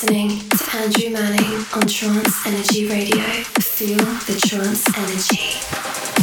Listening to Andrew Manning on Trance Energy Radio. Feel the trance energy.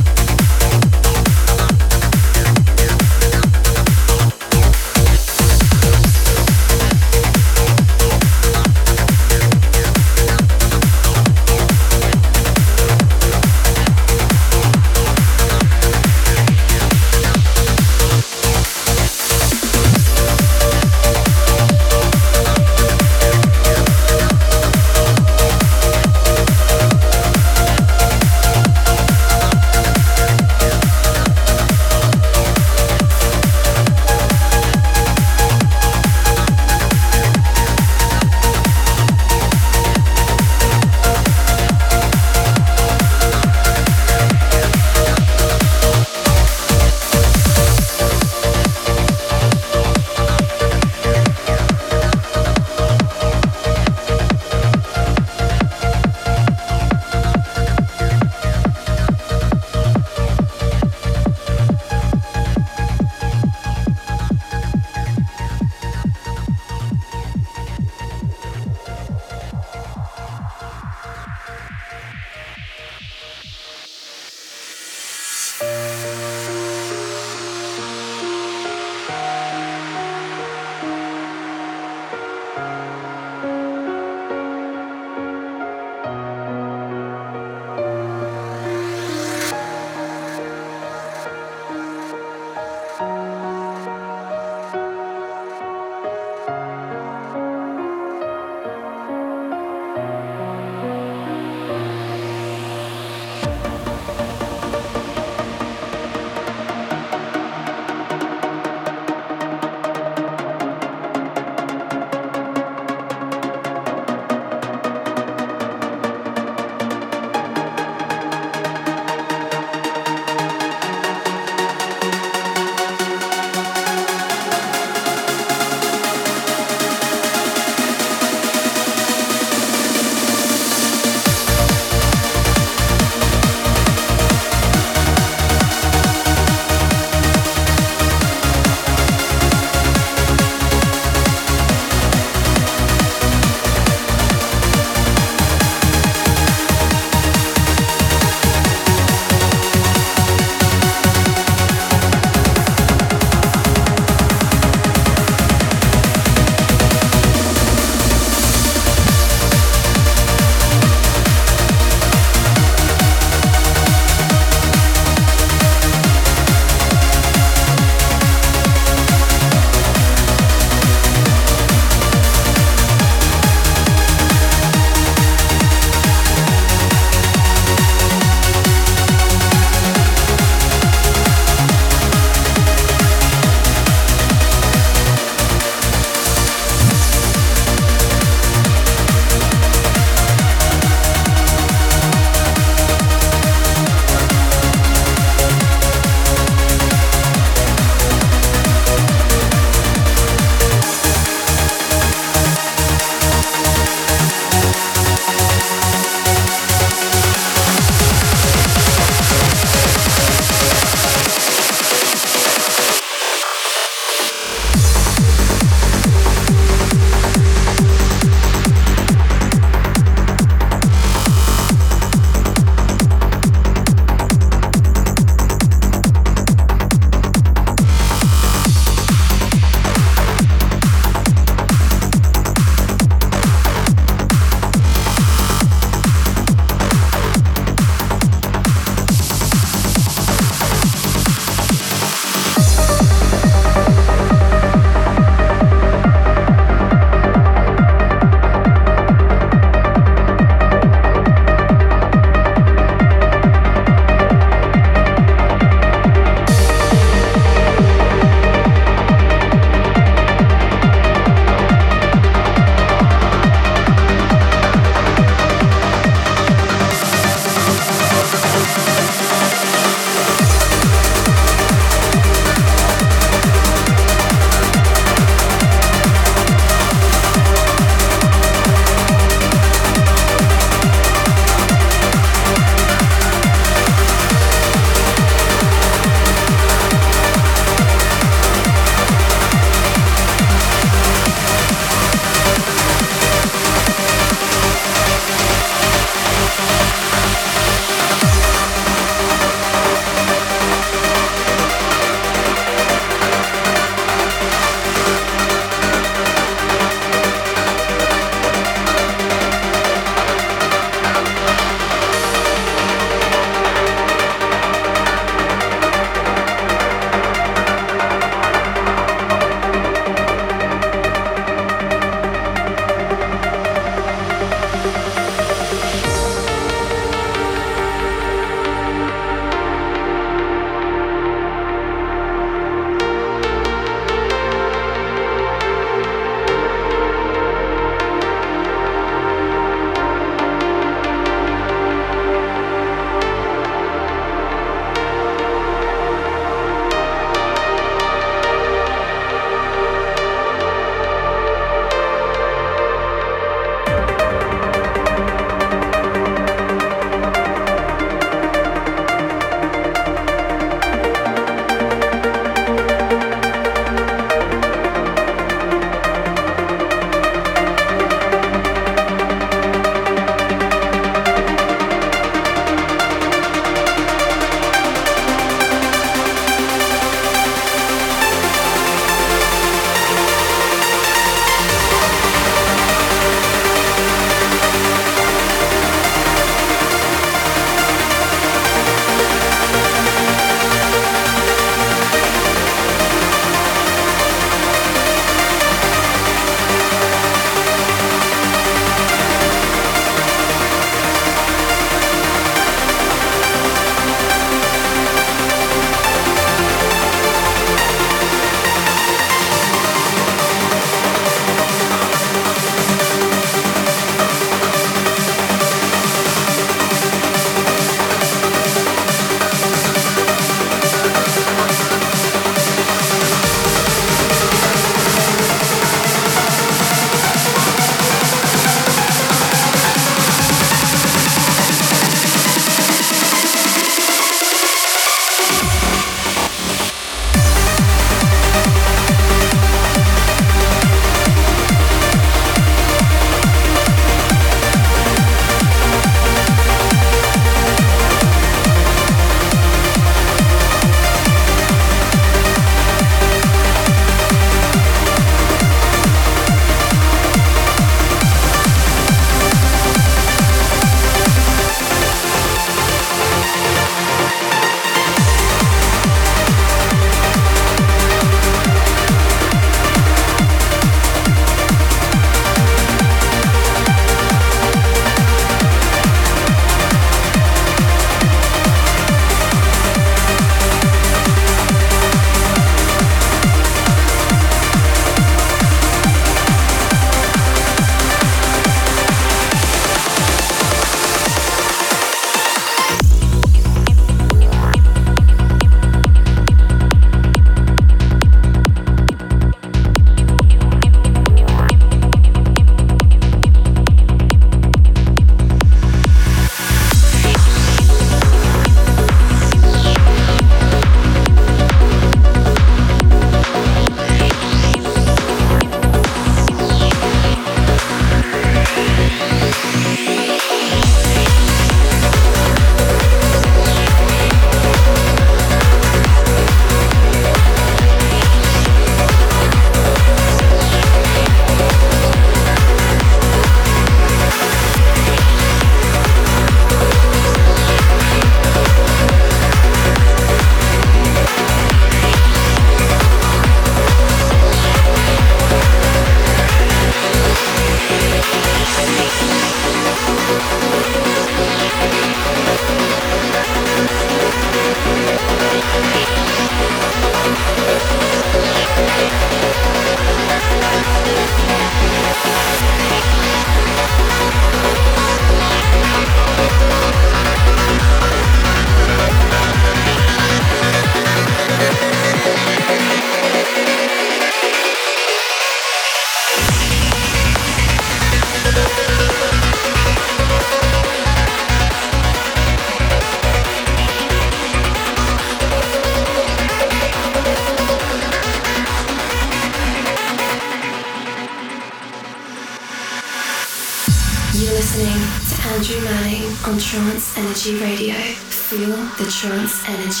The energy.